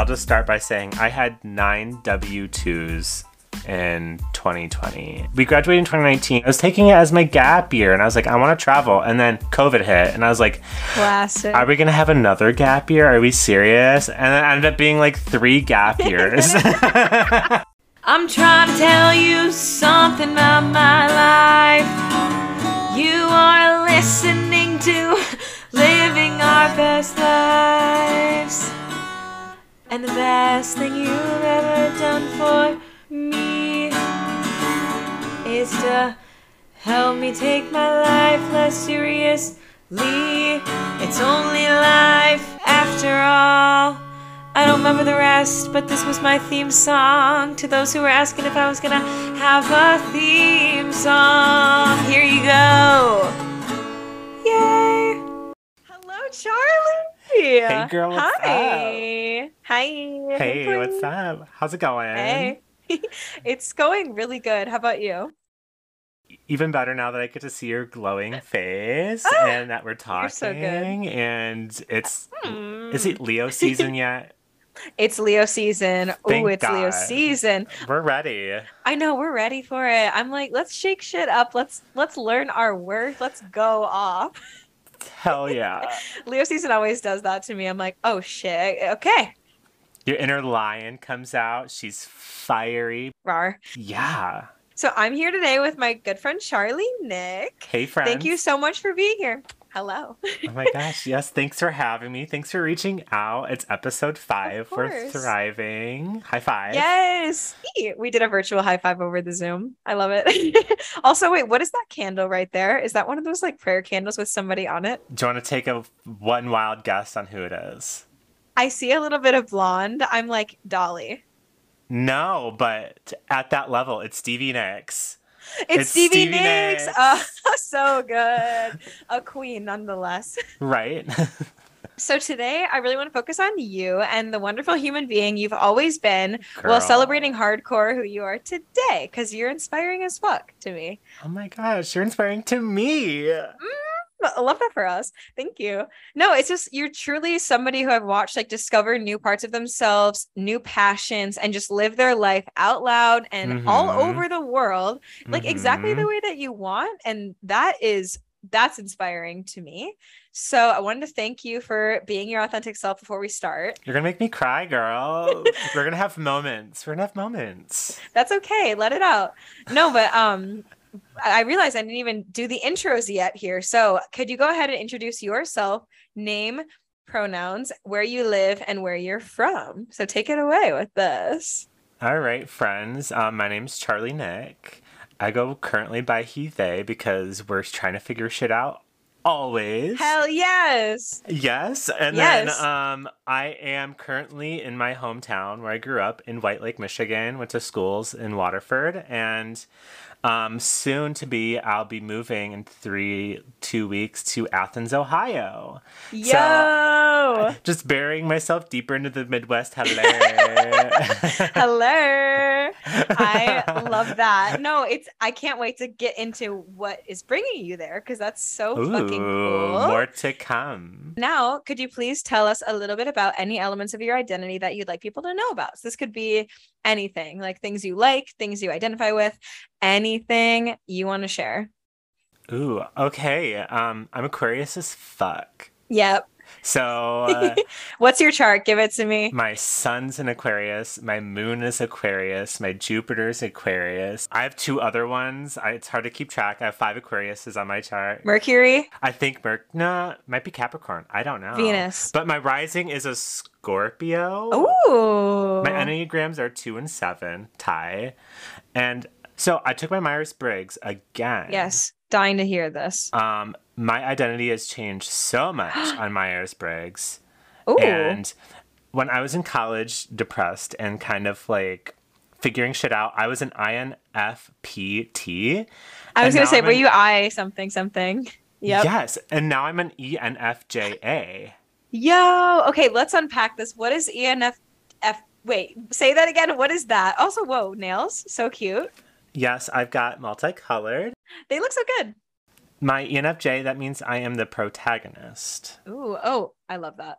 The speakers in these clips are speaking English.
I'll just start by saying I had nine W 2s in 2020. We graduated in 2019. I was taking it as my gap year and I was like, I want to travel. And then COVID hit and I was like, Classic. Are we going to have another gap year? Are we serious? And it ended up being like three gap years. I'm trying to tell you something about my life. You are listening to Living Our Best Lives. And the best thing you've ever done for me is to help me take my life less seriously. It's only life after all. I don't remember the rest, but this was my theme song. To those who were asking if I was gonna have a theme song, here you go. Yay! Hello, Charlie. Hey, girl, what's Hi. Hi. hey, what's up? How's it going? Hey. it's going really good. How about you? Even better now that I get to see your glowing face Ah, and that we're talking. so good. And it's, Hmm. is it Leo season yet? It's Leo season. Oh, it's Leo season. We're ready. I know we're ready for it. I'm like, let's shake shit up. Let's let's learn our worth. Let's go off. Hell yeah. Leo season always does that to me. I'm like, oh shit. Okay. Your inner lion comes out. She's fiery. Rar. Yeah. So I'm here today with my good friend Charlie Nick. Hey, friends. Thank you so much for being here. Hello. Oh my gosh. Yes. Thanks for having me. Thanks for reaching out. It's episode five. We're thriving. High five. Yes. We did a virtual high five over the Zoom. I love it. also, wait, what is that candle right there? Is that one of those like prayer candles with somebody on it? Do you want to take a one wild guess on who it is? I see a little bit of blonde. I'm like Dolly. No, but at that level, it's Stevie Nicks. It's, It's Stevie, Stevie Nicks. Nicks. Oh, so good. A queen, nonetheless. Right? So today, I really want to focus on you and the wonderful human being you've always been, Girl. while celebrating hardcore who you are today, because you're inspiring as fuck to me. oh my gosh, you're inspiring to me. Mm. I love that for us. Thank you. No, it's just you're truly somebody who I've watched like discover new parts of themselves, new passions, and just live their life out loud and all Mhm. over the world, like exactly the Mhm. way that you want. And that is that's inspiring to me. So I wanted to thank you for being your authentic self before we start. You're gonna make me cry, girl. We're gonna have moments. We're gonna have moments. That's okay. Let it out. No, but um I realized I didn't even do the intros yet here. So could you go ahead and introduce yourself, name, pronouns, where you live, and where you're from? So take it away with this. All right, friends. Um, my name's Charlie Nick. I go currently by he, they because we're trying to figure shit out always. Hell yes. Yes, and Yes. then um, I am currently in my hometown where I grew up in White Lake, Michigan. Went to schools in Waterford, and um, soon to be, I'll be moving in three two weeks to Athens, Ohio. Yo. Just burying myself deeper into the Midwest. Hello. Hello. I love that. No, it's I can't wait to get into what is bringing you there because that's so fucking cool. more to come. Now, could you please tell us a little bit about any elements of your identity that you'd like people to know about? So this could be anything, like things you like, things you identify with, anything you want to share. Ooh, okay. Um, I'm Aquarius as fuck. Yep. So uh, What's your chart? Give it to me. my sun's in Aquarius, my moon is Aquarius, my Jupiter's Aquarius. I have two other ones. I, it's hard to keep track. I have five Aquariuses on my chart. Mercury, I think Merc. No, might be Capricorn. I don't know. Venus. But my rising is a Scorpio. Ooh. My enneagrams are two and seven, tie. And so I took my Myers Briggs again. Yes. Dying to hear this. Um, my identity has changed so much on Myers Briggs. Ooh. And when I was in college, depressed and kind of like figuring shit out, I was an INFPT. I was gonna say, I'm were an- you I something something? Yep. Yes, and now I'm an ENFJA. Yo. Okay, let's unpack this. What is ENFF? Wait, say that again. What is that? Also, whoa, nails. So cute. Yes, I've got multicolored. They look so good. My ENFJ, that means I am the protagonist. Ooh, oh, I love that.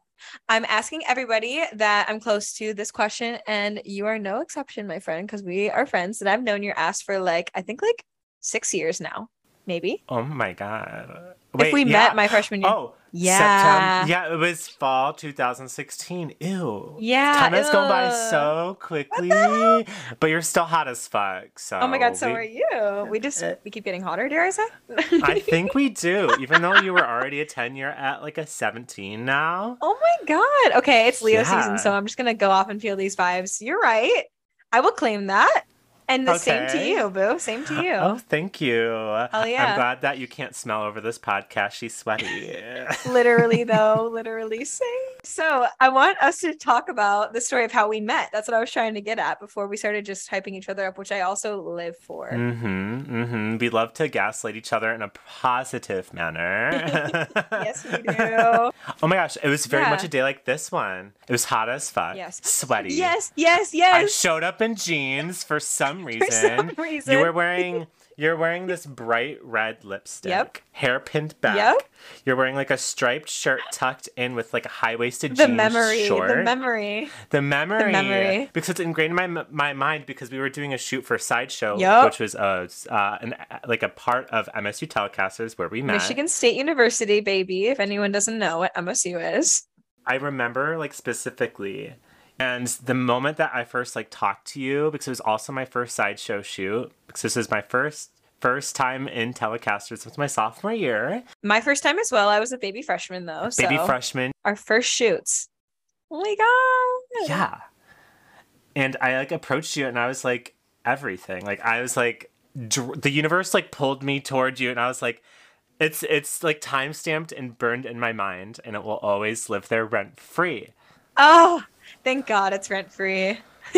I'm asking everybody that I'm close to this question, and you are no exception, my friend, because we are friends and I've known your ass for like, I think like six years now, maybe. Oh my god. if we yeah. met my freshman year. Oh, Yeah. September. Yeah, it was fall 2016. Ew. Yeah, Time has gone by so quickly. But you're still hot as fuck. So Oh my god, so we- are you. We just Uh, we keep getting hotter, dare I say? I think we do. Even though you were already a 10, you're at like a 17 now. Oh my god. Okay, it's Leo Yeah. season, so I'm just gonna go off and feel these vibes. You're right. I will claim that. And the same to you, boo. Same to you. Oh, thank you. Hell yeah. I'm glad that you can't smell over this podcast. She's sweaty. literally though literally same so i want us to talk about the story of how we met that's what i was trying to get at before we started just hyping each other up which i also live for mm-hmm. Mm-hmm. We love to gaslight each other in a positive manner. yes we do Oh my gosh, it was very much a day like this one. It was hot as fuck. Yes. Sweaty. yes yes yes. I showed up in jeans for some reason. for some reason You were wearing you're wearing this bright red lipstick. Yep. Hair pinned back. Yep. You're wearing like a striped shirt tucked in with like a high waisted jeans memory short. the memory The memory. The memory. Because it's ingrained in my my mind because we were doing a shoot for Sideshow, Yup. which was uh, uh an, like a part of MSU Telecasters where we met. michigan state university baby if anyone doesn't know what msu is I remember like specifically. And the moment that I first like talked to you, because it was also my first sideshow shoot, because this is my first first time in Telecasters. since my sophomore year. my first time as well i was a baby freshman though so Baby freshman. our first shoots oh my god Yeah. And I like approached you and I was like everything. Like I was like dr- the universe like pulled me toward you and I was like it's it's like time stamped and burned in my mind and it will always live there rent free. Oh, thank God it's rent free.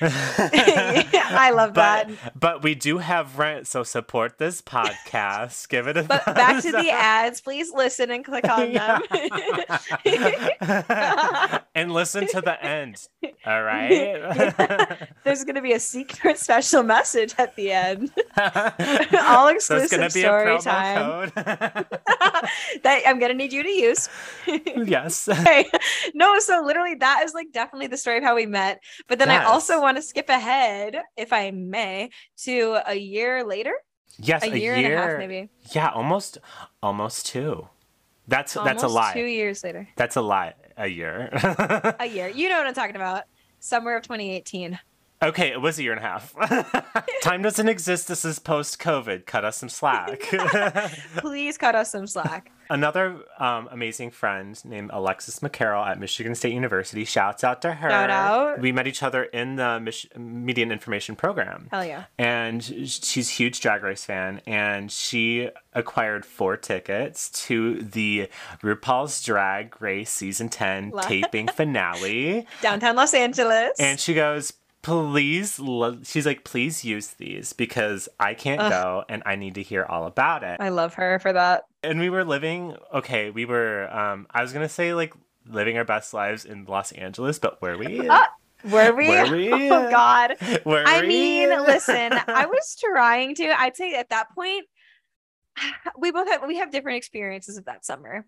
I love But that. but we do have rent, so support this podcast. Give it a But back to the ads. Please listen and click on them. and listen to the end. All right. There's going to be a secret special message at the end. So All exclusive gonna be story a promo time code. That I'm going to need you to use. yes. Okay. No, so literally that is like definitely the story of how we met. But then I also want to skip ahead, if I may, to a year later. Yes. A year, and a half, maybe. Yeah, almost, almost two. That's that's a Almost lie. Two years later. That's a lie. A year. A year. You know what I'm talking about. Summer of 2018. Okay, it was a year and a half. Time doesn't exist. This is post COVID. Cut us some slack. Please cut us some slack. Another um, amazing friend named Alexis McCarroll at Michigan State University. Shouts out to her. Shout out. We met each other in the Mich- Media and Information program. Hell yeah. And she's a huge Drag Race fan, and she acquired four tickets to the RuPaul's Drag Race season 10 La- taping finale. Downtown Los Angeles. And she goes, please, lo-, she's like, please use these because I can't Ugh. go and I need to hear all about it. I love her for that. And we were living, okay, we were, um, I was going to say like living our best lives in Los Angeles, but were we? Were we? Were we? Oh God. Were I we? mean, listen, I was trying to. I'd say at that point, we both have we have different experiences of that summer.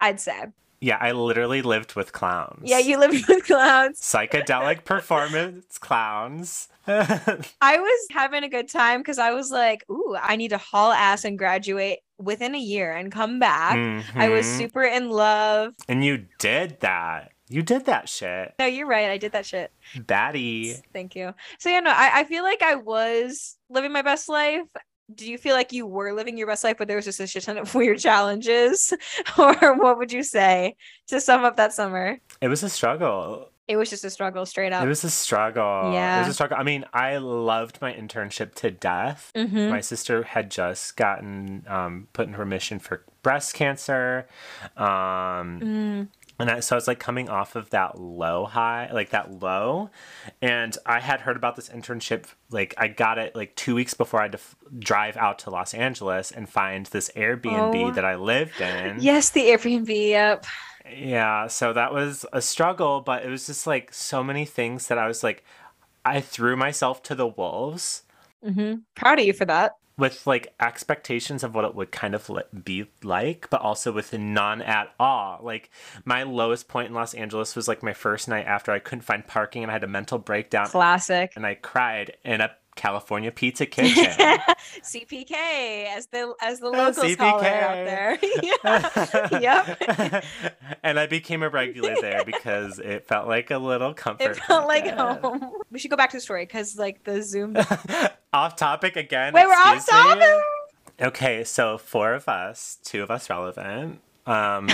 I'd say. Yeah, I literally lived with clowns. Yeah, you lived with clowns. psychedelic performance clowns. I was having a good time because I was like, ooh, I need to haul ass and graduate within a year and come back. I was Mhm. super in love. And you did that. You did that shit. No, you're right. I did that shit. Batty. Thank you. So yeah, no, I, I feel like I was living my best life. Do you feel like you were living your best life, but there was just a shit ton of weird challenges? or what would you say to sum up that summer? It was a struggle. It was just a struggle straight up. It was a struggle. Yeah. It was a struggle. I mean, I loved my internship to death. Mhm. My sister had just gotten um, put in remission for breast cancer. Um, Mm. And I, so I was like coming off of that low high, like that low. And I had heard about this internship. Like I got it like two weeks before I had to f- drive out to Los Angeles and find this Airbnb Oh. that I lived in. Yes, the Airbnb. Yep. Yeah. So that was a struggle, but it was just like so many things that I was like, I threw myself to the wolves. Mm-hmm. Proud of you for that. With like expectations of what it would kind of be like, but also with none at all. Like my lowest point in Los Angeles was like my first night after I couldn't find parking and I had a mental breakdown. Classic. And I cried in a California Pizza Kitchen. CPK as the as the locals CPK. call it out there. yep. and I became a regular there because it felt like a little comfort. It felt like home. We should go back to the story because like the Zoom. off topic again. Wait, we're off topic. Okay, so four of us, two of us relevant. Um,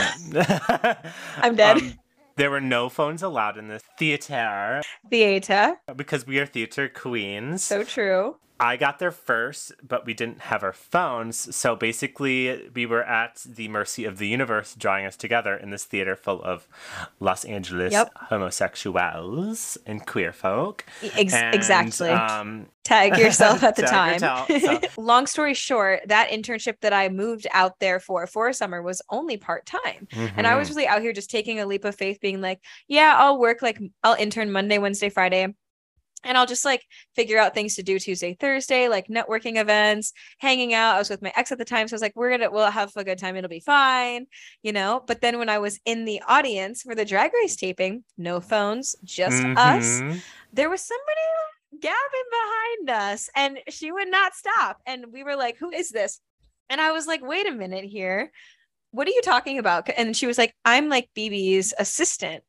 I'm dead. Um, there were no phones allowed in the theater. Theater. Because we are theater queens. So true. I got there first, but we didn't have our phones. So basically, we were at the mercy of the universe drawing us together in this theater full of Los Angeles yep. homosexuals and queer folk. Ex- and, exactly. Um, Tag yourself at the time. so. Long story short, that internship that I moved out there for for a summer was only part time. Mm-hmm. And I was mm-hmm. really out here just taking a leap of faith, being like, yeah, I'll work like, I'll intern Monday, Wednesday, Friday and I'll just like figure out things to do Tuesday, Thursday, like networking events, hanging out. I was with my ex at the time. So I was like, we're going to, we'll have a good time. It'll be fine, you know? But then when I was in the audience for the drag race taping, no phones, just mm-hmm. us, there was somebody gabbing behind us and she would not stop. And we were like, who is this? And I was like, wait a minute here. What are you talking about? And she was like, I'm like BeBe's assistant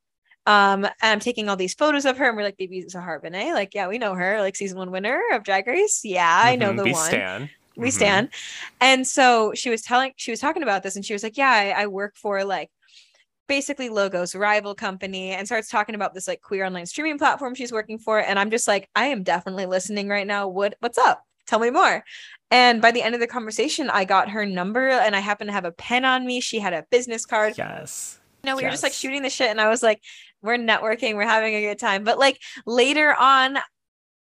um, and I'm taking all these photos of her, and we're like, "BeBe Zahara Benet, like, yeah, we know her, like season one winner of Drag Race. Yeah, I know mm-hmm. the we one. Stan. We mm-hmm. stand." And so she was telling, she was talking about this, and she was like, "Yeah, I, I work for like." basically Logo's rival company and starts talking about this like queer online streaming platform she's working for and i'm just like i am definitely listening right now what what's up tell me more and by the end of the conversation i got her number and i happened to have a pen on me she had a business card yes you know, we yes. were just like shooting the shit, and I was like, we're networking, we're having a good time. But like later on,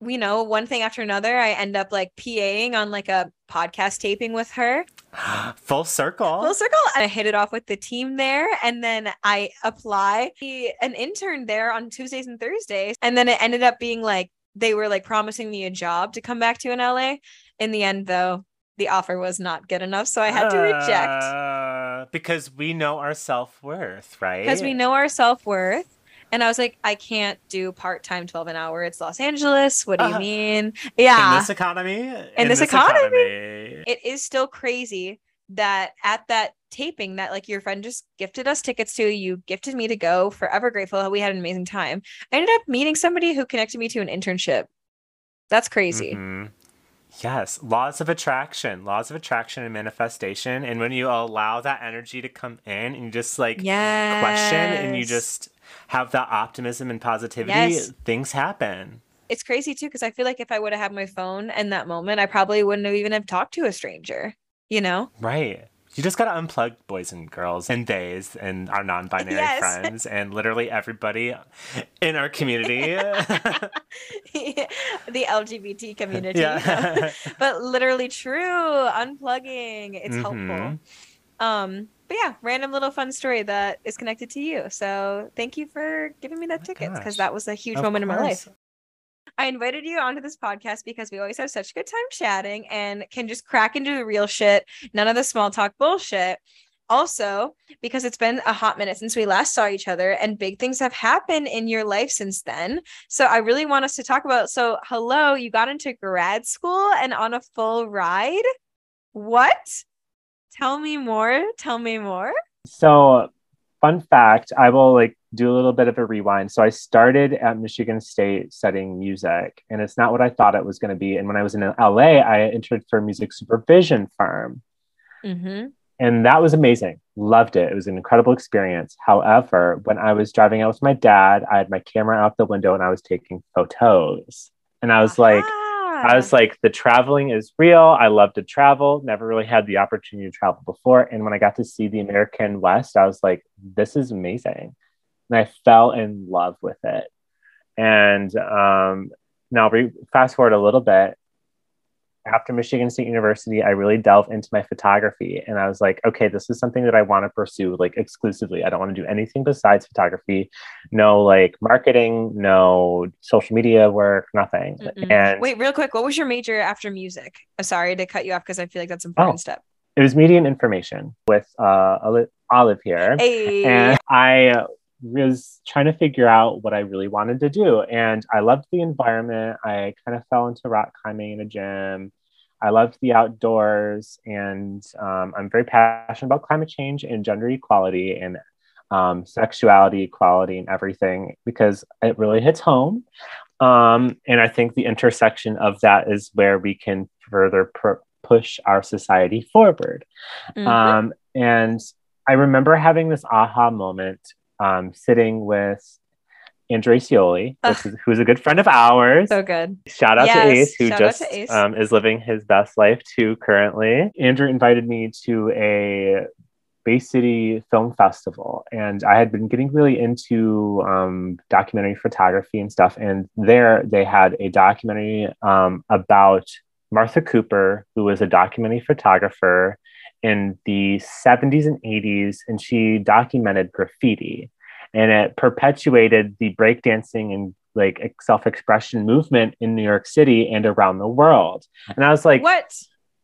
we know one thing after another, I end up like PAing on like a podcast taping with her. Full circle. Full circle. And I hit it off with the team there. And then I apply an intern there on Tuesdays and Thursdays. And then it ended up being like they were like promising me a job to come back to in LA. In the end, though, the offer was not good enough. So I had to reject. Uh, because we know our self worth, right? Because we know our self worth. And I was like, I can't do part time 12 an hour. It's Los Angeles. What do you uh, mean? Yeah. In this economy? In, in this, this economy, economy, it is still crazy that at that taping that like your friend just gifted us tickets to, you gifted me to go. Forever grateful. that We had an amazing time. I ended up meeting somebody who connected me to an internship. That's crazy. Mm-hmm. Yes, laws of attraction, laws of attraction and manifestation. And when you allow that energy to come in and you just like yes. question and you just have that optimism and positivity, yes. things happen. It's crazy too, because I feel like if I would have had my phone in that moment, I probably wouldn't have even have talked to a stranger, you know? Right. You just gotta unplug boys and girls and days and our non-binary yes. friends and literally everybody in our community. the LGBT community. Yeah. but literally true. Unplugging. It's mm-hmm. helpful. Um, but yeah, random little fun story that is connected to you. So thank you for giving me that oh ticket because that was a huge of moment course. in my life. I invited you onto this podcast because we always have such a good time chatting and can just crack into the real shit, none of the small talk bullshit. Also, because it's been a hot minute since we last saw each other and big things have happened in your life since then. So, I really want us to talk about. So, hello, you got into grad school and on a full ride. What? Tell me more. Tell me more. So, fun fact I will like do a little bit of a rewind. So, I started at Michigan State studying music, and it's not what I thought it was going to be. And when I was in LA, I entered for a music supervision firm. Mm-hmm. And that was amazing. Loved it. It was an incredible experience. However, when I was driving out with my dad, I had my camera out the window and I was taking photos. And I was like, I was like, the traveling is real. I love to travel. Never really had the opportunity to travel before. And when I got to see the American West, I was like, this is amazing. And I fell in love with it. And um, now, re- fast forward a little bit, after Michigan State University, I really delved into my photography and I was like, okay, this is something that I want to pursue like exclusively. I don't want to do anything besides photography. No like marketing, no social media work, nothing. Mm-mm. And Wait, real quick, what was your major after music? Sorry to cut you off because I feel like that's an important Oh. step. it was media and information with uh, Olive here. Hey, and I was trying to figure out what I really wanted to do. And I loved the environment. I kind of fell into rock climbing in a gym. I love the outdoors, and um, I'm very passionate about climate change and gender equality and um, sexuality equality and everything because it really hits home. Um, and I think the intersection of that is where we can further pr- push our society forward. Mhm. Um, and I remember having this aha moment um, sitting with Andrea Scioli, is, who's a good friend of ours. so good. Shout out Yes, to Ace, who just Ace. Um, is living his best life too currently. Andrew invited me to a Bay City Film Festival, and I had been getting really into um, documentary photography and stuff. And there they had a documentary um, about Martha Cooper, who was a documentary photographer in the 70s and 80s, and she documented graffiti. And it perpetuated the breakdancing and like self-expression movement in New York City and around the world. And I was like, what?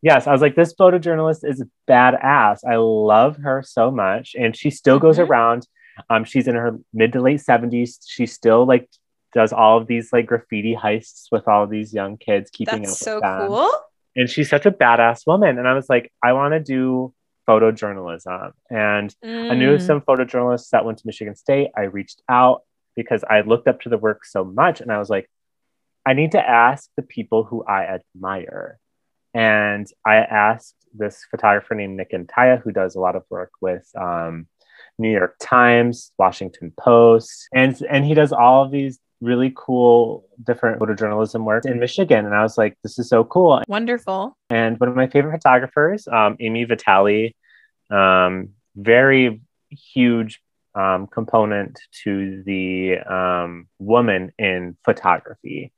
yes, I was like, this photojournalist is badass. I love her so much. And she still goes Mhm. around. Um, she's in her mid to late 70s. She still like does all of these like graffiti heists with all of these young kids, keeping That's up so cool. And she's such a badass woman. And I was like, I want to do photojournalism. And I knew Mm. some photojournalists that went to Michigan State. I reached out because I looked up to the work so much and I was like, I need to ask the people who I admire. And I asked this photographer named Nick Antaya, who does a lot of work with um, New York Times, Washington Post, and and he does all of these really cool different photojournalism work in Michigan. And I was like, this is so cool. Wonderful. And one of my favorite photographers, um, Ami Vitale, um, very huge um, component to the um, woman in photography.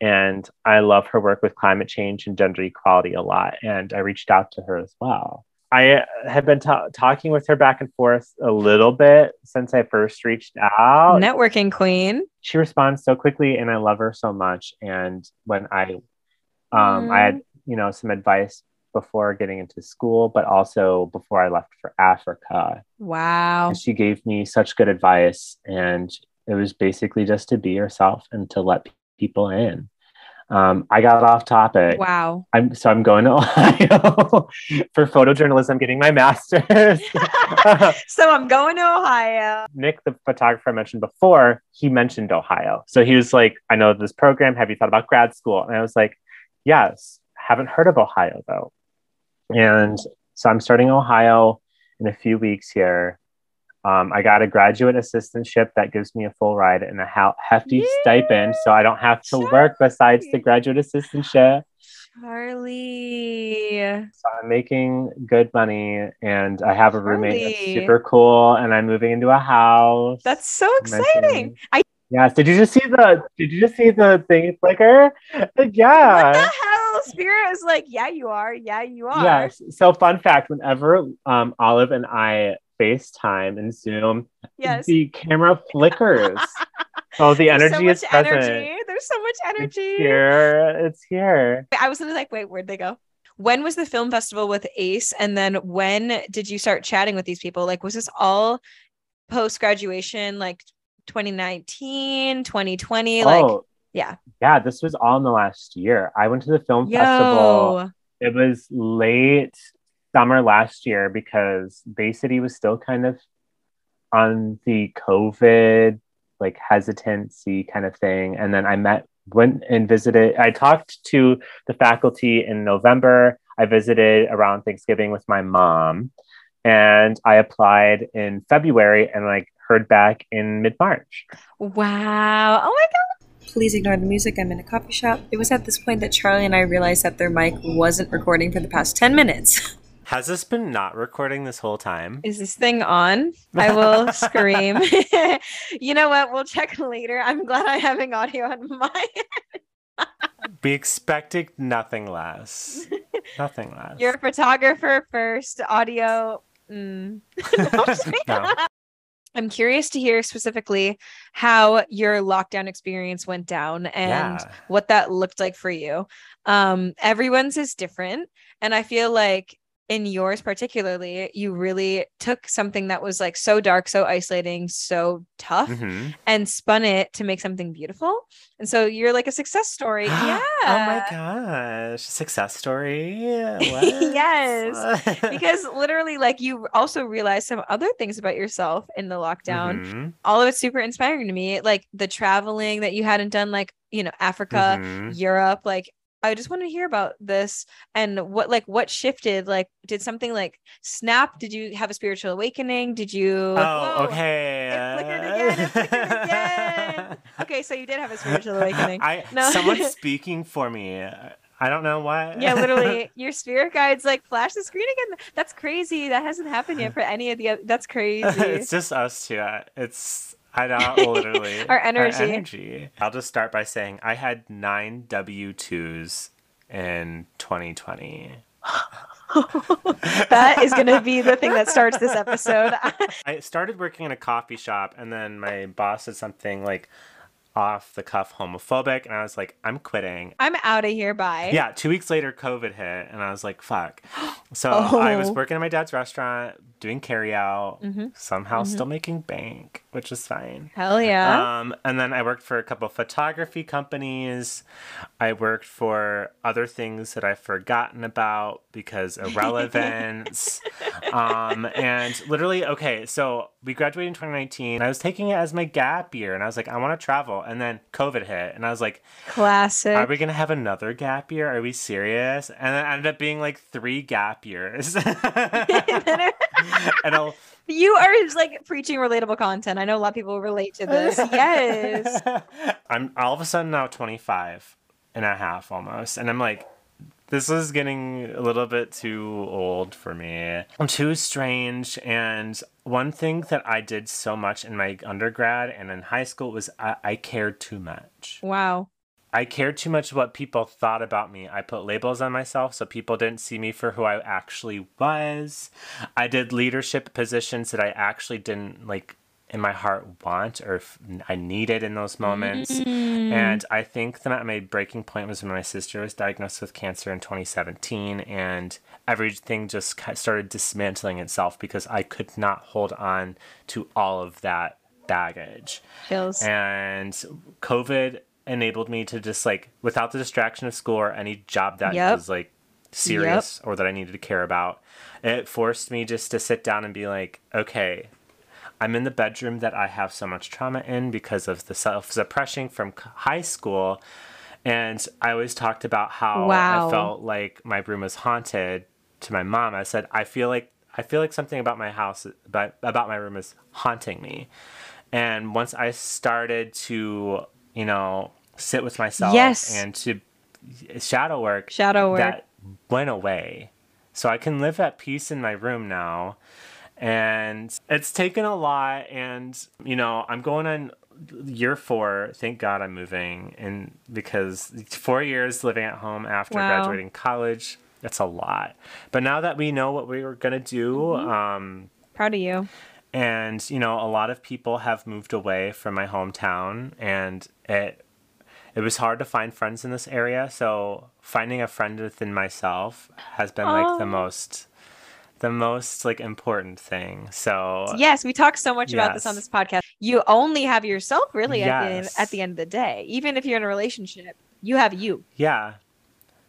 And I love her work with climate change and gender equality a lot. And I reached out to her as well. I have been ta- talking with her back and forth a little bit since I first reached out Networking queen. she responds so quickly and I love her so much. And when I um I had, you know, some advice before getting into school, but also before I left for Africa. Wow. And she gave me such good advice. And it was basically just to be yourself and to let people in. Um, I got off topic. Wow. I'm so I'm going to Ohio for photojournalism, getting my master's. so I'm going to Ohio. Nick, the photographer I mentioned before, he mentioned Ohio. So he was like, I know this program. Have you thought about grad school? And I was like, yes, haven't heard of Ohio though. And so I'm starting Ohio in a few weeks here. Um, I got a graduate assistantship that gives me a full ride and a ha- hefty Yay! stipend. So I don't have to work besides the graduate assistantship. Charlie. So I'm making good money and I have a roommate that's super cool and I'm moving into a house. That's so exciting. I Yes. Did you just see the did you just see the thing flicker? Yeah. what the hell? Spirit is like, yeah, you are. Yeah, you are. Yes. So fun fact, whenever um Olive and I FaceTime and Zoom, Yes. the camera flickers. oh, the There's energy so is present. energy. There's so much It's energy. here. It's here. I was like, wait, where'd they go? When was the film festival with Ace? And then when did you start chatting with these people? Like, was this all post graduation, like 2019, 2020? Like, oh, yeah. Yeah, this was all in the last year. I went to the film festival. It was late summer last year because Bay City was still kind of on the COVID like hesitancy kind of thing. And then I met, went and visited. I talked to the faculty in November. I visited around Thanksgiving with my mom, and I applied in February and like heard back in mid March. wow. Oh my God. Please ignore the music. I'm in a coffee shop. It was at this point that Charlie and I realized that their mic wasn't recording for the past 10 minutes. Has this been not recording this whole time? Is this thing on? I will scream. you know what? We'll check later. I'm glad I'm having audio on my We expected nothing less. nothing less. You're a photographer first, audio. Mm. No. I'm curious to hear specifically how your lockdown experience went down and Yeah. what that looked like for you. Um, everyone's is different. And I feel like in yours particularly, you really took something that was like so dark, so isolating, so tough, Mhm. and spun it to make something beautiful. And so you're like a success story. yeah. Oh my gosh. Success story. Yes, because literally like you also realized some other things about yourself in the lockdown Mhm, all of it's super inspiring to me like the traveling that you hadn't done like you know africa mhm. europe like i just want to hear about this and what like what shifted like did something like snap did you have a spiritual awakening did you Oh, Whoa, okay. it flickered again it flickered again okay so you did have a spiritual awakening I No. someone's speaking for me. I don't know what. yeah literally your spirit guides like flash the screen again that's crazy that hasn't happened yet for any of the oth- that's crazy it's just us two. It's I don't literally Our energy. energy. I'll just start by saying I had nine W twos in 2020. that is going to be the thing that starts this episode I started working in a coffee shop, and then my boss said something like off the cuff homophobic, and I was like, I'm quitting. i'm out of here bye Yeah, two weeks later, COVID hit, and I was like, fuck. So I was Oh. working at my dad's restaurant, doing carry out, Mhm. somehow still making bank, which is fine. hell yeah Um, and then I worked for a couple photography companies. I worked for other things that I've forgotten about because irrelevance. um, and literally, okay, so we graduated in 2019. I was taking it as my gap year, and I was like, I want to travel. And then COVID hit, and I was like, classic are we gonna have another gap year? Are we serious? And it ended up being like three gap years. and I'll you are like preaching relatable content i know a lot of people relate to this yes I'm all of a sudden now 25 and a half almost. And I'm like, this is getting a little bit too old for me. I'm too strange. And one thing that I did so much in my undergrad and in high school was I, I cared too much. wow I cared too much what people thought about me. I put labels on myself so people didn't see me for who I actually was. I did leadership positions that I actually didn't like in my heart want or if I needed in those moments. Mm. And I think that my breaking point was when my sister was diagnosed with cancer in 2017 and everything just started dismantling itself because I could not hold on to all of that baggage chills and covid enabled me to just like without the distraction of school or any job that Yep. was like serious or that i needed to care about it forced me just to sit down and be like okay i'm in the bedroom that i have so much trauma in because of the self-suppression from high school and i always talked about how Wow. i felt like my room was haunted to my mom i said i feel like i feel like something about my house about, about my room is haunting me and once I started to, you know, sit with myself Yes. and to shadow work, Shadow work. that went away. So I can live at peace in my room now. And it's taken a lot. And, you know, I'm going on year four. Thank God I'm moving. And because four years living at home after Wow. graduating college, that's a lot. But now that we know what we were going to do, Mm-hmm. um, proud of you and you know a lot of people have moved away from my hometown and it it was hard to find friends in this area so finding a friend within myself has been like the most the most like important thing. So yes we talk so much about this on this podcast. You only have yourself really at the end at the end of the day. Even if you're in a relationship you have you. Yeah.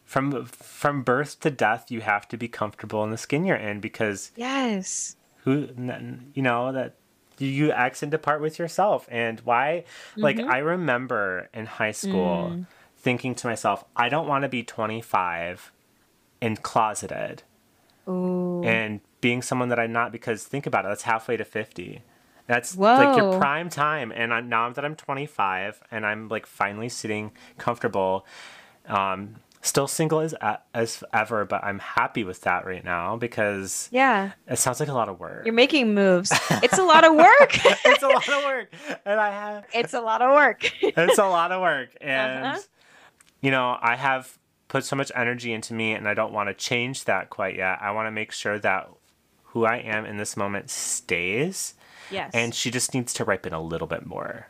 From from birth to death you have to be comfortable in the skin you're in because yes. who you know that you X and depart with yourself. And why like Mm-hmm. i remember in high school Mm. thinking to myself i don't want to be 25 and closeted Ooh. and being someone that i'm not because think about it that's halfway to 50 that's like your prime time and I'm, now that i'm 25 and i'm like finally sitting comfortable um still single as as ever but i'm happy with that right now because yeah. it sounds like a lot of work. You're making moves. It's a lot of work. It's a lot of work and i have it's a lot of work. It's a lot of work and Uh-huh. you know, I have put so much energy into me and I don't want to change that quite yet. I want to make sure that who I am in this moment stays. Yes. And she just needs to ripen a little bit more.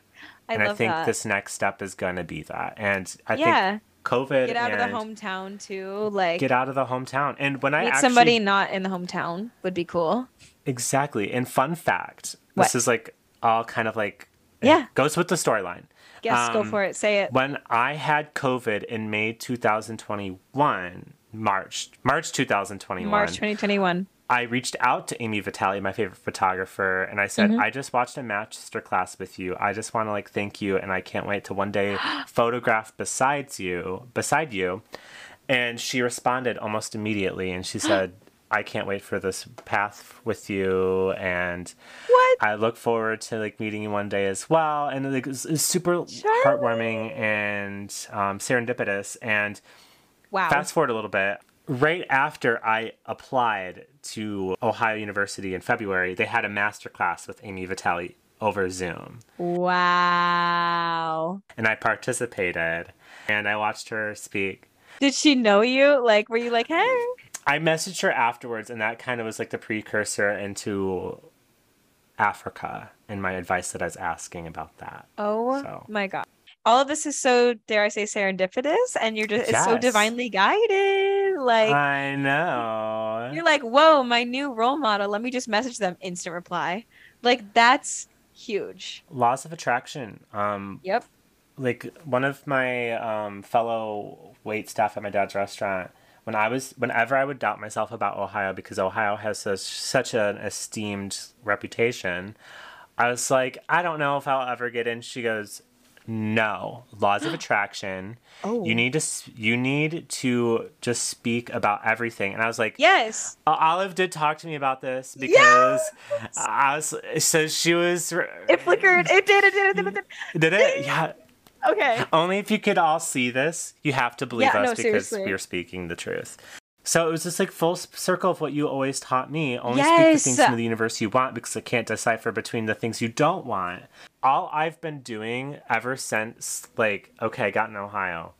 I and I think that. this next step is going to be that. And I Yeah. think COVID Get out of the hometown too. Like get out of the hometown. And when I meet actually somebody not in the hometown would be cool. exactly. And fun fact, What? this is like all kind of like Yeah. goes with the storyline. Yes, go Um, for it. Say it. When I had COVID in May 2021, March, March 2021, March 2021. I reached out to Ami Vitale, my favorite photographer, and I said, I just watched a master class with you. I just want to like thank you, and I can't wait to one day photograph besides you, beside you. And she responded almost immediately, and she said, I can't wait for this path with you, and What? I look forward to like meeting you one day as well. And like, it's, it's super Charlie. heartwarming and um, serendipitous. And Wow. fast forward a little bit. Right after I applied to Ohio University in February, they had a master class with Ami Vitale over Zoom. Wow. And I participated and I watched her speak. Did she know you? Like, were you like, hey? I messaged her afterwards, and that kind of was like the precursor into Africa and my advice that I was asking about that. Oh So. my god. All of this is so, dare I say, serendipitous, and you're just it's so divinely guided. Like I know. you're like, whoa, my new role model. Let me just message them. Instant reply. Like that's huge. Laws of attraction. Um, Yep. like one of my um, fellow wait staff at my dad's restaurant when i was whenever i would doubt myself about ohio because ohio has such, such an esteemed reputation i was like i don't know if i'll ever get in she goes no laws of attraction Oh. you need to you need to just speak about everything and i was like Yes. "O- olive did talk to me about this because i was so she was It flickered. It did. It did. It did. It did. did it yeah Okay. only if you could all see this, you have to believe Yeah, us no, because seriously. we're speaking the truth. So it was just like full circle of what you always taught me. Only speak the things into the universe you want because I can't decipher between the things you don't want. All I've been doing ever since, like, okay, I got in Ohio.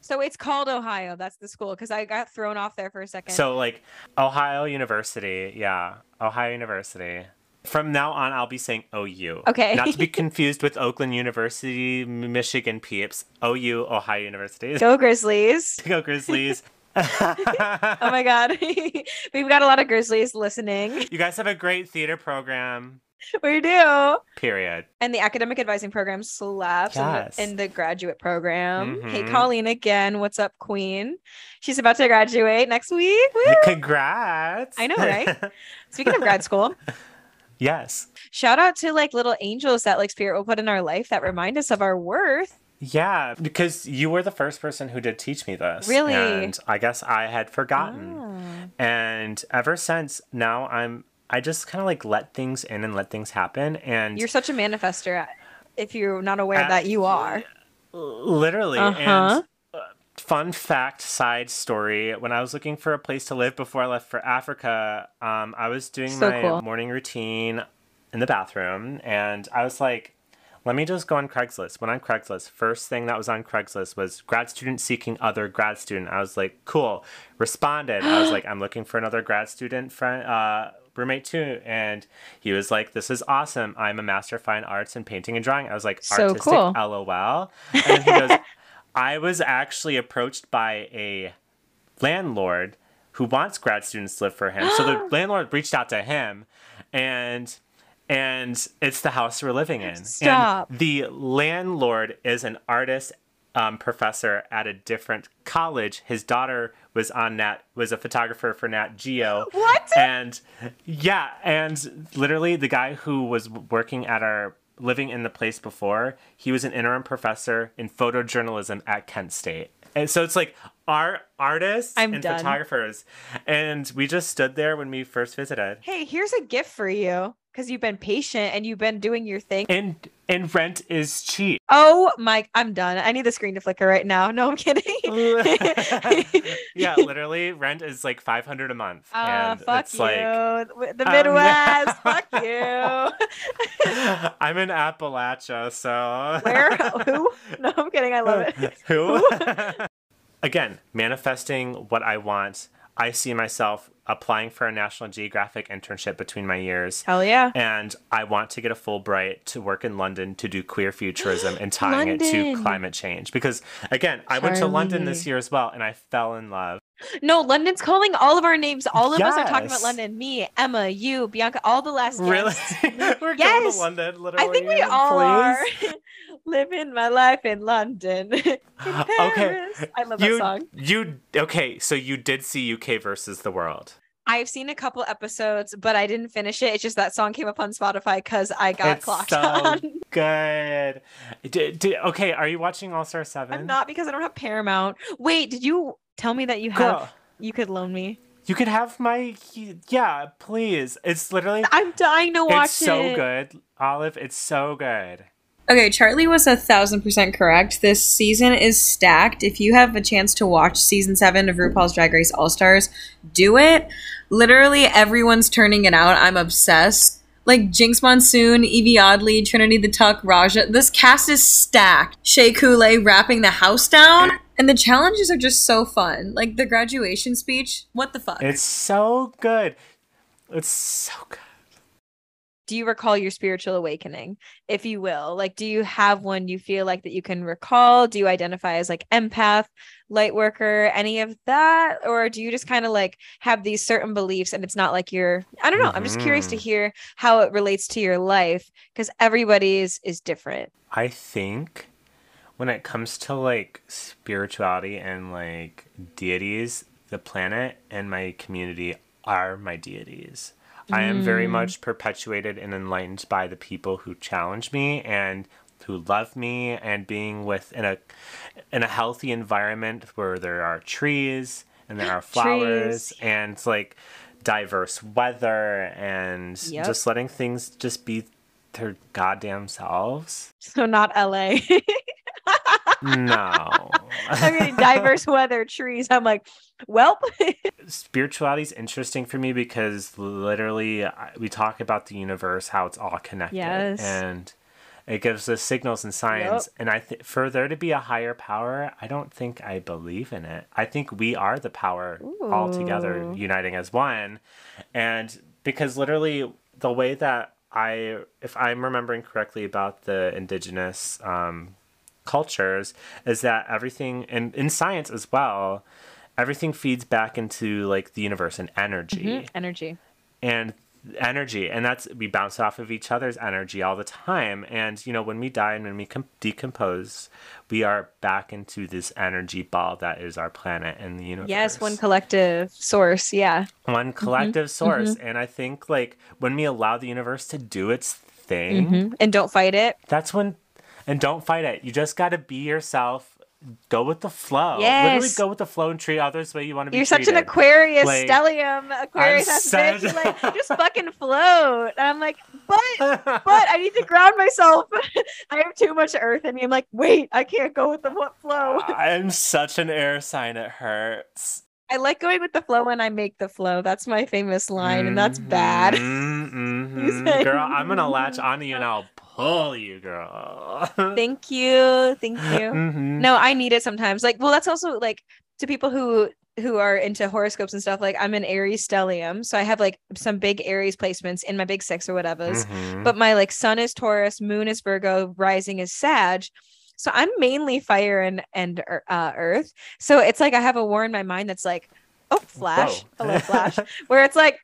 So it's called Ohio. That's the school because I got thrown off there for a second. So, like, Ohio University. Yeah, Ohio University. From now on, I'll be saying OU. Okay. Not to be confused with Oakland University, Michigan peeps. OU, Ohio University. go Grizzlies. Go Grizzlies. Oh my god. We've got a lot of Grizzlies listening. You guys have a great theater program. We do. Period. And the academic advising program slaps in the- Yes. in, the, graduate program. Hey, Mhm. Colleen again. What's up, Queen? She's about to graduate next week. Woo! Congrats. I know, right? Speaking of grad school, yes. shout out to like little angels that like Spirit will put in our life that remind us of our worth. Yeah, because you were the first person who did teach me this. Really? And I guess I had forgotten. Ah. And ever since now I'm I just kind of like let things in and let things happen and You're such a manifester. If you're not aware Uh, that you are. literally Uh-huh. and fun fact side story. When i was looking for a place to live before i left for africa um, i was doing So my cool. morning routine in the bathroom and i was like let me just go on craigslist. Went on craigslist. First thing that was on craigslist was grad student seeking other grad student. I was like cool. Responded. I was like i'm looking for another grad student friend uh, roommate too and he was like this is awesome. I'm a master of fine arts in painting and drawing. I was like So artistic cool. lol and he goes i was actually approached by a landlord who wants grad students to live for him so the landlord reached out to him and and it's the house we're living in Stop. and the landlord is an artist um, professor at a different college his daughter was on nat was a photographer for nat geo What? and yeah and literally the guy who was working at our living in the place before he was an interim professor in photojournalism at kent state. And so it's like our artists I'm and done. photographers. And we just stood there when we first visited. Hey, here's a gift for you because you've been patient and you've been doing your thing. and and rent is cheap Oh my, I'm done. I need the screen to flicker right now. No, I'm kidding. yeah literally rent is like 500 a month Ah, and fuck it's you. like The Um, Midwest. fuck you. I'm in Appalachia, so Where? Who? No, I'm kidding. I love it. Who? Again, manifesting what I want. I see myself applying for a National Geographic internship between my years. Hell yeah. And I want to get a Fulbright to work in London to do queer futurism and tying it to climate change. Because again, I went to London this year as well and I fell in love. No, London's calling all of our names. All of us are talking about London. Me, Emma, you, Bianca, all the last Really? We're going Yes. to London, literally. I think we all please. are living my life in London. in Okay. I love that You, song. you okay? So you did see UK versus the world. I've seen a couple episodes, but I didn't finish it. It's just that song came up on Spotify because I got it's clocked so on. good. D- d- okay, are you watching All Star Seven? I'm not because I don't have Paramount. Wait, did you tell me that you have? Girl, You could loan me. you could have my yeah, please. It's literally I'm dying to watch it. it's so it. good, Olive. It's so good. Okay, Charlie was a thousand percent correct. This season is stacked. If you have a chance to watch season seven of RuPaul's Drag Race All Stars, do it. Literally, everyone's turning it out. I'm obsessed. Like Jinkx Monsoon, Yvie Oddly, Trinity the Tuck, Raja. This cast is stacked. Shea Coulee wrapping the house down. And the challenges are just so fun. Like the graduation speech. What the fuck? It's so good. It's so good. Do you recall your spiritual awakening if you will like do you have one you feel like that you can recall do you identify as like empath light worker any of that or do you just kind of like have these certain beliefs and it's not like you're i don't know i'm just curious to Mhm. hear how it relates to your life because everybody's is different I think when it comes to like spirituality and like deities, the planet and my community are my deities. I am very hmm. much perpetuated and enlightened by the people who challenge me and who love me and being with in a in a healthy environment where there are trees and there are flowers Trees. and like diverse weather and Yep. just letting things just be their goddamn selves. so not la No. i mean diverse weather trees i'm like well Spirituality is interesting for me because literally we talk about the universe, how it's all connected. Yes. And it gives us signals and signs. And I think for there to be a higher power, I don't think I believe in it. I think we are the power all together, uniting as one. And because literally the way that I, if I'm remembering correctly about the indigenous um, cultures, is that everything, and in science as well, everything feeds back into like the universe and energy. Mhm, energy. And energy and that's we bounce off of each other's energy all the time. And you know when we die and when we com- decompose we are back into this energy ball that is our planet and the universe yes one collective source yeah. One collective source. And i think like when we allow the universe to do its thing Mhm. and don't fight it. That's when and don't fight it you just got to be yourself go with the flow Yes. literally go with the flow and treat others the way you want to be You're such an. Aquarius Like, stellium. Aquarius has to such- be like just fucking float. And I'm like, but but I need to ground myself. I have too much earth in me. I'm like, wait, I can't go with the what flow. I'm such an air sign. It hurts. I like going with the flow when I make the flow. That's my famous line, and that's bad. Mm-hmm. Mhm, mhm. You Girl, I'm gonna latch onto you and I'll pull you, girl. Thank you, thank you. Mhm. No, I need it sometimes. Like, well, that's also like to people who who are into horoscopes and stuff. Like, I'm an Aries stellium, so I have like some big Aries placements in my big six or whatever's. Mhm. but my like sun is Taurus, moon is Virgo, rising is Sag. So I'm mainly fire and and uh, earth. So it's like I have a war in my mind that's like, oh, flash, Whoa. hello, flash, where it's like,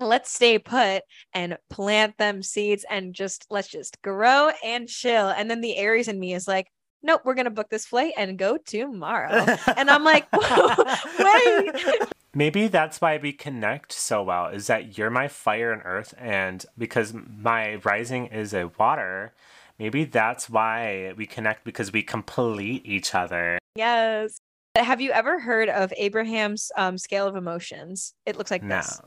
let's stay put and plant them seeds and just let's just grow and chill. And then the Aries in me is like, nope, we're gonna book this flight and go tomorrow. and I'm like, wait. Maybe that's why we connect so well. Is that you're my fire and earth, and because my rising is a water, maybe that's why we connect because we complete each other. Yes. Have you ever heard of Abraham's um, scale of emotions? It looks like No. this.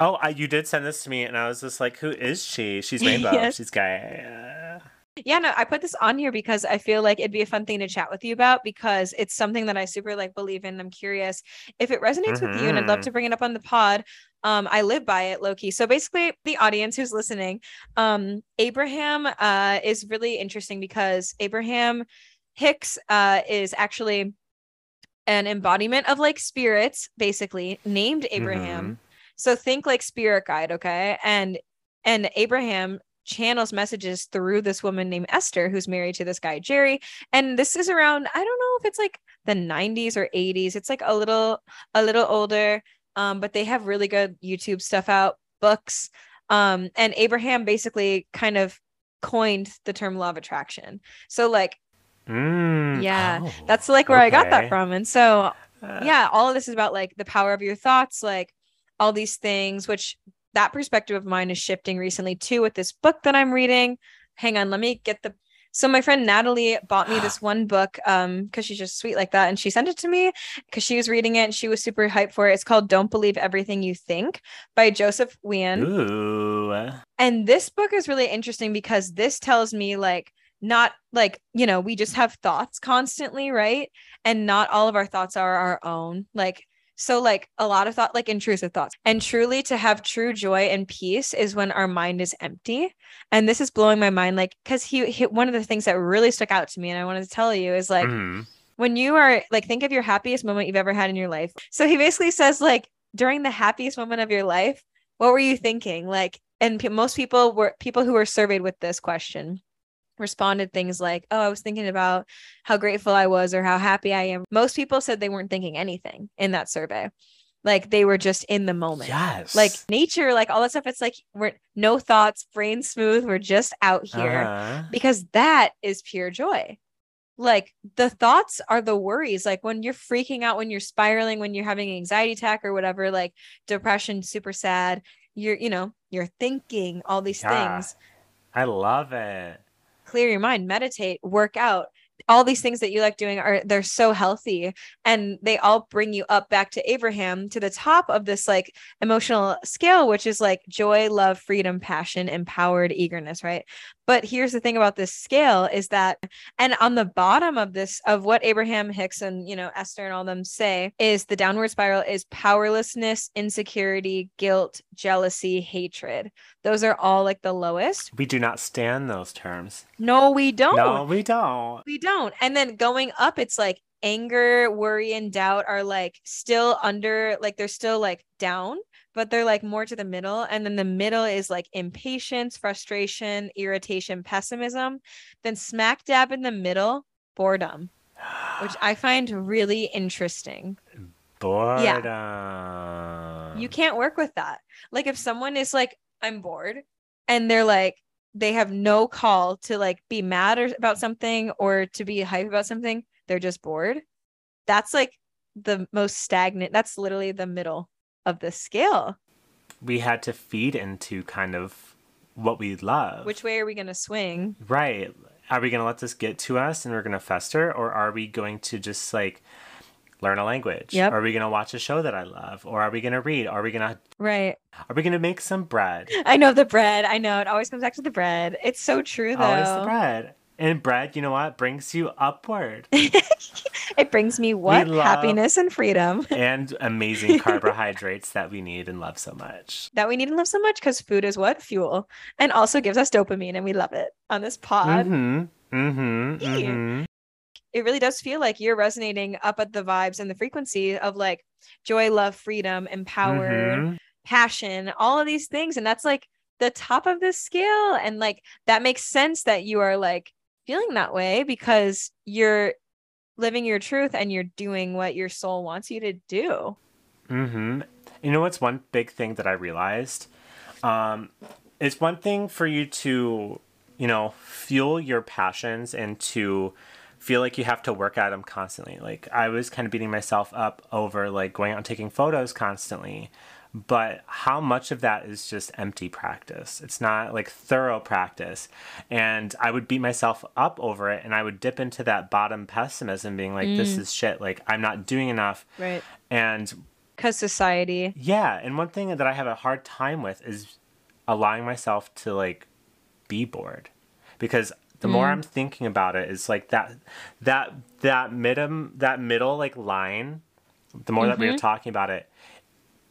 Oh, I, you did send this to me, and I was just like, "Who is she? She's rainbow. Yes. She's gay." Yeah, no, I put this on here because I feel like it'd be a fun thing to chat with you about because it's something that I super like believe in. I'm curious if it resonates with you, and I'd love to bring it up on the pod. um, I live by it, Loki. So basically, the audience who's listening, um, Abraham uh, is really interesting because Abraham Hicks uh, is actually an embodiment of like spirits, basically named Abraham. So think like spirit guide, okay? And and Abraham channels messages through this woman named Esther who's married to this guy Jerry. And this is around I don't know if it's like the 90s or 80s it's like a little a little older um but they have really good YouTube stuff out books. Um and Abraham basically kind of coined the term law of attraction. So like Mm, yeah oh, that's like where I got that from. And so Uh, yeah all of this is about like the power of your thoughts like all these things which that perspective of mine is shifting recently too with this book that i'm reading. Hang on let me get the so my friend natalie bought me this one book um because she's just sweet like that and she sent it to me because she was reading it and she was super hyped for it. It's called don't believe everything you think by joseph nguyen Ooh. and this book is really interesting because this tells me like not like you know we just have thoughts constantly right? And not all of our thoughts are our own. Like so like a lot of thought like intrusive thoughts. And truly to have true joy and peace is when our mind is empty. And this is blowing my mind like because he, he one of the things that really stuck out to me and i wanted to tell you is like Mhm. when you are like think of your happiest moment you've ever had in your life. So he basically says like during the happiest moment of your life what were you thinking? Like and pe- most people were people who were surveyed with this question responded things like oh i was thinking about how grateful i was or how happy i am most people said they weren't thinking anything in that survey like they were just in the moment Yes. like nature like all that stuff it's like we're no thoughts brain smooth we're just out here Uh-huh. because that is pure joy. Like the thoughts are the worries. Like when you're freaking out, when you're spiraling, when you're having an anxiety attack or whatever, like depression, super sad, you're, you know, you're thinking all these Yeah. things. I love it. Clear your mind, meditate, work out. All these things that you like doing are they're so healthy and they all bring you up back to Abraham to the top of this like emotional scale, which is like joy, love, freedom, passion, empowered eagerness, right? But here's the thing about this scale is that, and on the bottom of this, of what Abraham Hicks and, you know, Esther and all them say is the downward spiral is powerlessness, insecurity, guilt, jealousy, hatred. Those are all like the lowest. We do not stand those terms. No, we don't. No, we don't. We don't. And then going up, it's like anger, worry, and doubt are like still under, like they're still like down, but they're like more to the middle. And then the middle is like impatience, frustration, irritation, pessimism. Then smack dab in the middle, boredom, which I find really interesting. Boredom. You can't work with that. Like if someone is like, I'm bored, and they're like, they have no call to like be mad or about something or to be hype about something, they're just bored. That's like the most stagnant. That's literally the middle of the scale. we had to feed into kind of what we love. Which way are we gonna swing? Right. Are we going to let this get to us and we're going to fester? Or are we going to just like learn a language? Yep. Are we going to watch a show that I love? Or are we going to read? Are we going to Right. are we going to make some bread? I know the bread. I know it always comes back to the bread. It's so true though. Always the bread. And bread, you know what? Brings you upward it brings me what happiness and freedom and amazing carbohydrates that we need and love so much. that we need and love so much because food is what fuel and also gives us dopamine and we love it on this pod. Mm-hmm. Mm-hmm. Mm-hmm. It really does feel like you're resonating up at the vibes and the frequency of like joy, love, freedom, empowered, Mhm. passion, all of these things. And that's like the top of the scale. And like that makes sense that you are like feeling that way because you're living your truth and you're doing what your soul wants you to do. Mm-hmm. You know what's one big thing that I realized? Um, it's one thing for you to, you know, fuel your passions and to feel like you have to work at them constantly. Like I was kind of beating myself up over like going out and taking photos constantly. But how much of that is just empty practice? It's not like thorough practice. And I would beat myself up over it and I would dip into that bottom pessimism being like, this mm. is shit. Like I'm not doing enough. Right. And Because society. yeah, and one thing that I have a hard time with is allowing myself to like be bored. Because the more I'm thinking about it, it's like that that that middle that middle like line, the more that we were talking about it,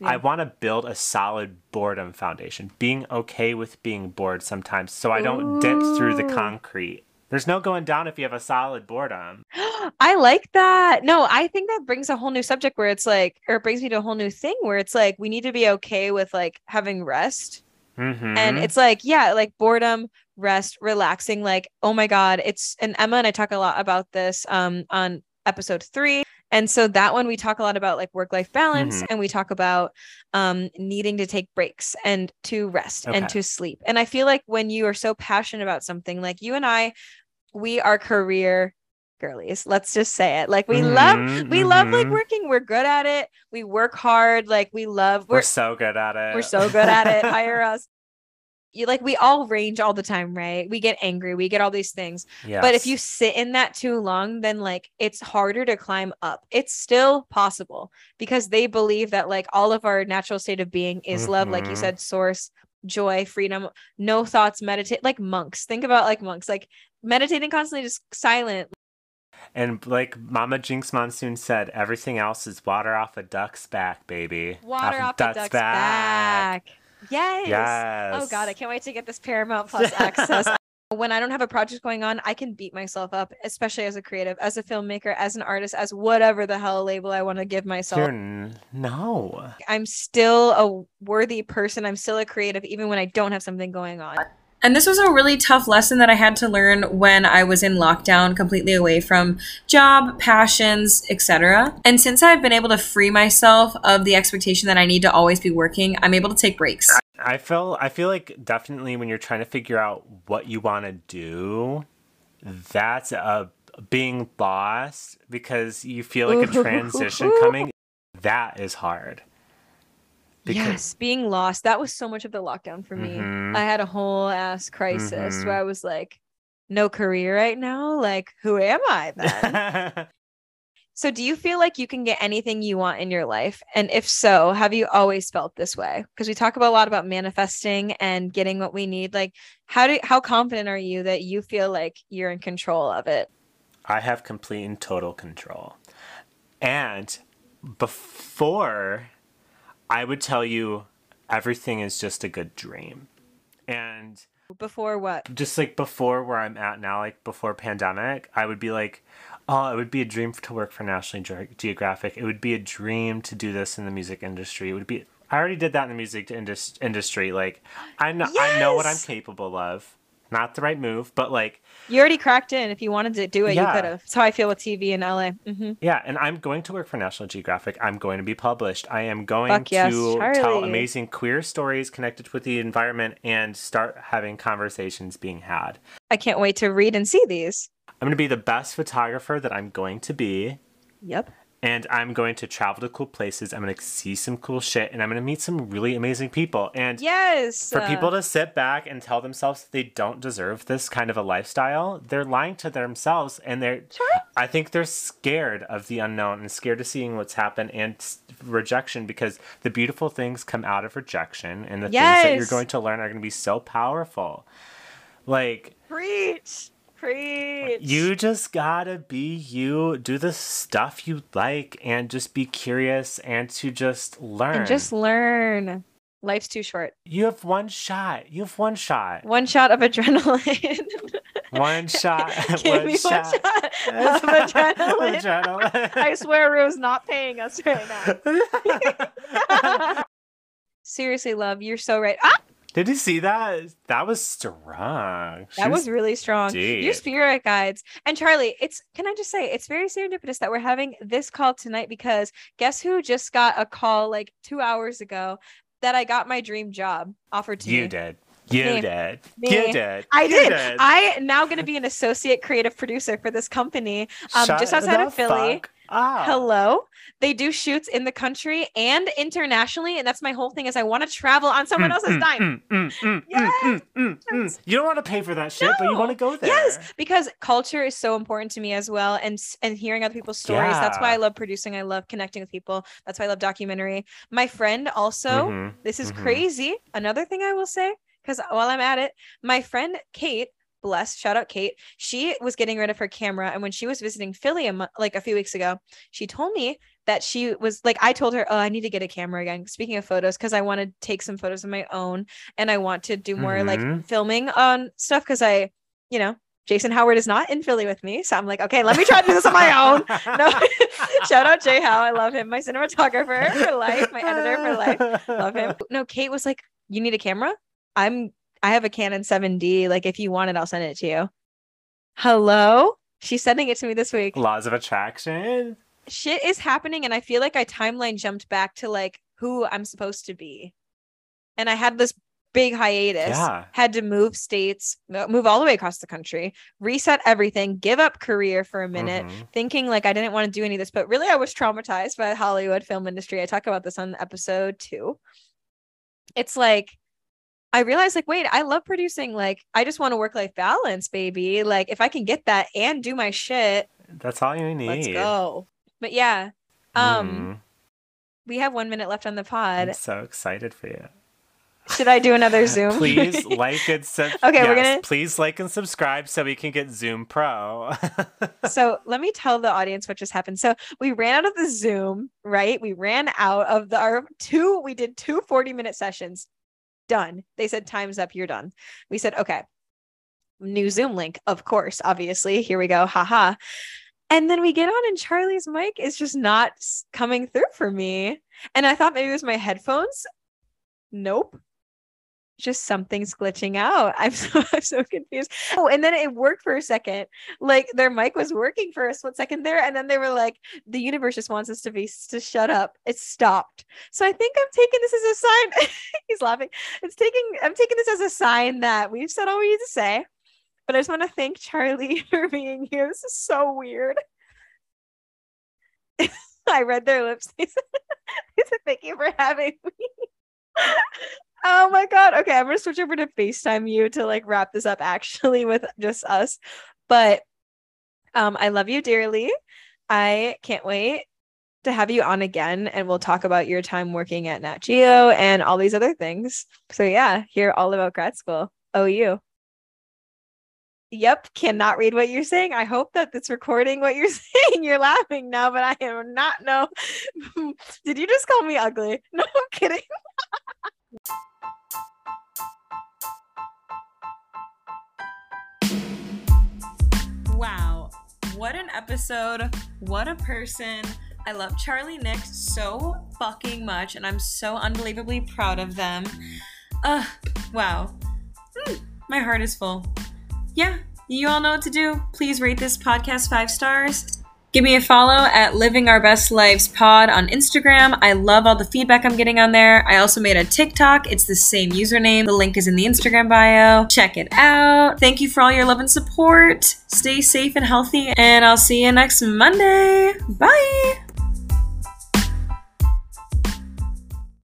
I want to build a solid boredom foundation, being okay with being bored sometimes so I don't dip through the concrete. There's no going down if you have a solid boredom. I like that. No, I think that brings a whole new subject where it's like, or it brings me to a whole new thing where it's like, we need to be okay with like having rest. hmm And it's like, yeah, like boredom, rest, relaxing. Like, oh my God, it's, and Emma and I talk a lot about this um, on episode three. And so that one we talk a lot about like work life balance Mhm. and we talk about um, needing to take breaks and to rest and to sleep. And I feel like when you are so passionate about something, like you and I, we are career girlies. Let's just say it. Like we love Mhm, we love like mhm. working. We're good at it. We work hard. Like we love We're we're so good at it. we're so good at it. Hire us. You like we all range all the time, right? We get angry, we get all these things. But if you sit in that too long, then like it's harder to climb up. It's still possible because they believe that like all of our natural state of being is love, like you Mhm. said, source, joy, freedom, no thoughts, meditate like monks. Think about like monks, like meditating constantly, just silent. And like Mama Jinkx Monsoon said, everything else is water off a duck's back, baby. Water off the duck's back. Yes. Yes. Oh god, I can't wait to get this Paramount Plus access. when I don't have a project going on, I can beat myself up, especially as a creative, as a filmmaker, as an artist, as whatever the hell label I want to give myself. N- no. I'm still a worthy person. I'm still a creative, even when I don't have something going on. And this was a really tough lesson that I had to learn when I was in lockdown, completely away from job, passions, etc. And since I've been able to free myself of the expectation that I need to always be working, I'm able to take breaks. I feel I feel like definitely when you're trying to figure out what you want to do, that's a being lost because you feel like a transition coming. That is hard. Yes, being lost. That was so much of the lockdown for me. Mhm. I had a whole ass crisis Mhm. where I was like, no career right now. Like, who am I then? So, do you feel like you can get anything you want in your life? And if so, have you always felt this way? Because we talk about a lot about manifesting and getting what we need. Like, how do how confident are you that you feel like you're in control of it? I have complete and total control. And before, I would tell you everything is just a good dream. And Before what? just like before where I'm at now, like before pandemic, I would be like, oh, it would be a dream to work for National Ge- Geographic. It would be a dream to do this in the music industry. It would be. I already did that in the music indus- industry. Like, I know, yes! I know what I'm capable of. Not the right move, but like, You already cracked in. If you wanted to do it, you could have. That's how I feel with TV in LA. hmm yeah. And I'm going to work for National Geographic. I'm going to be published. I am going yes, to tell amazing queer stories connected with the environment and start having conversations being had. I can't wait to read and see these. I'm going to be the best photographer that I'm going to be. Yep. And I'm going to travel to cool places. I'm going to see some cool shit, and I'm going to meet some really amazing people. And Yes. for people to sit back and tell themselves they don't deserve this kind of a lifestyle, they're lying to themselves, and they're. I think they're scared of the unknown and scared of seeing what's happened and rejection because the beautiful things come out of rejection, and the things that you're going to learn are going to be so powerful. Like preach, preach. you just gotta be you, do the stuff you like, and just be curious and to just learn. and just learn. Life's too short. you have one shot. You have one shot. One shot of adrenaline. One shot. Give one me one shot. shot of adrenaline. Adrenaline. I swear Rue's not paying us right now. Seriously, love, you're so right. Ah, Did you see that? That was strong. She that was really strong. Your spirit guides. And Charlie, it's can I just say it's very serendipitous that we're having this call tonight because guess who just got a call like two hours ago that I got my dream job offered to me. You did. You Me. did. Me. You did. I You did. I am now going to be an associate creative producer for this company um, Shut just outside of Philly. fuck up. Hello. They do shoots in the country and internationally, and that's my whole thing is I want to travel on someone Mm, else's mm, dime. mm, mm, mm, Yes. mm, mm. You don't want to pay for that shit, but you want to go there. Yes, because culture is so important to me as well, and and hearing other people's stories. That's why I love producing. I love connecting with people. That's why I love documentary. My friend also. Mhm. This is Mhm. crazy. Another thing I will say, because while I'm at it, my friend Kate, bless, shout out Kate, she was getting rid of her camera. And when she was visiting Philly a mo- like a few weeks ago, she told me that she was like I told her, "Oh, I need to get a camera again." Speaking of photos cuz I want to take some photos of my own and I want to do more Mhm. like filming on stuff cuz I, you know, Jason Howard is not in Philly with me. So I'm like, "Okay, let me try to do this on my own." No. Shout out Jay Howe. I love him. My cinematographer for life, my editor for life. Love him. No, Kate was like, "You need a camera? I'm I have a Canon 7D. Like if you want it, I'll send it to you." Hello? She's sending it to me this week. Laws of attraction. Shit is happening and I feel like I timeline jumped back to like who I'm supposed to be. And I had this big hiatus. Yeah. Had to move states, move all the way across the country, reset everything, give up career for a minute, Mhm. thinking like I didn't want to do any of this, but really I was traumatized by the Hollywood film industry. I talk about this on episode two. It's like I realized like, wait, I love producing. Like, I just want to work life balance, baby. Like, if I can get that and do my shit, That's all you need. let's go. But yeah, um, Mm. we have one minute left on the I'm pod. so excited for you. Should I do another Zoom? Please like and sub- Okay, we're gonna- please like and subscribe so we can get Zoom Pro. so let me tell the audience what just happened. So we ran out of the Zoom, right? We ran out of the our two, we did two 40 minute sessions. Done. They said time's up, you're done. We said, okay. New Zoom link, of course, obviously. Here we go. Haha. And then we get on and Charlie's mic is just not coming through for me. And I thought maybe it was my headphones. Nope. Just something's glitching out. I'm so I'm so confused. Oh, and then it worked for a second like their mic was working for a split second there and then they were like the universe just wants us to be to shut up it stopped so i think i'm taking this as a sign he's laughing it's taking i'm taking this as a sign that we've said all we need to say but i just want to thank charlie for being here this is so weird i read their lips they said, said thank you for having me Oh my god. Okay, I'm gonna switch over to FaceTime you to like wrap this up actually with just us. But um I love you dearly. I can't wait to have you on again and we'll talk about your time working at Nat Geo and all these other things. So yeah, hear all about grad school. OU. Yep, cannot read what you're saying. I hope that it's recording what you're saying. You're laughing now, but I am not no. Did you just call me ugly? No, I'm kidding. Wow. What an episode. What a person. I love Charlie Nick so fucking much, and I'm so unbelievably proud of them. Ugh, wow. Hmm, my heart is full. Yeah, you all know what to do. Please rate this podcast five stars. Give me a follow at Living Our Best Lives Pod on Instagram. I love all the feedback I'm getting on there. I also made a TikTok. It's the same username. The link is in the Instagram bio. Check it out. Thank you for all your love and support. Stay safe and healthy, and I'll see you next Monday. Bye.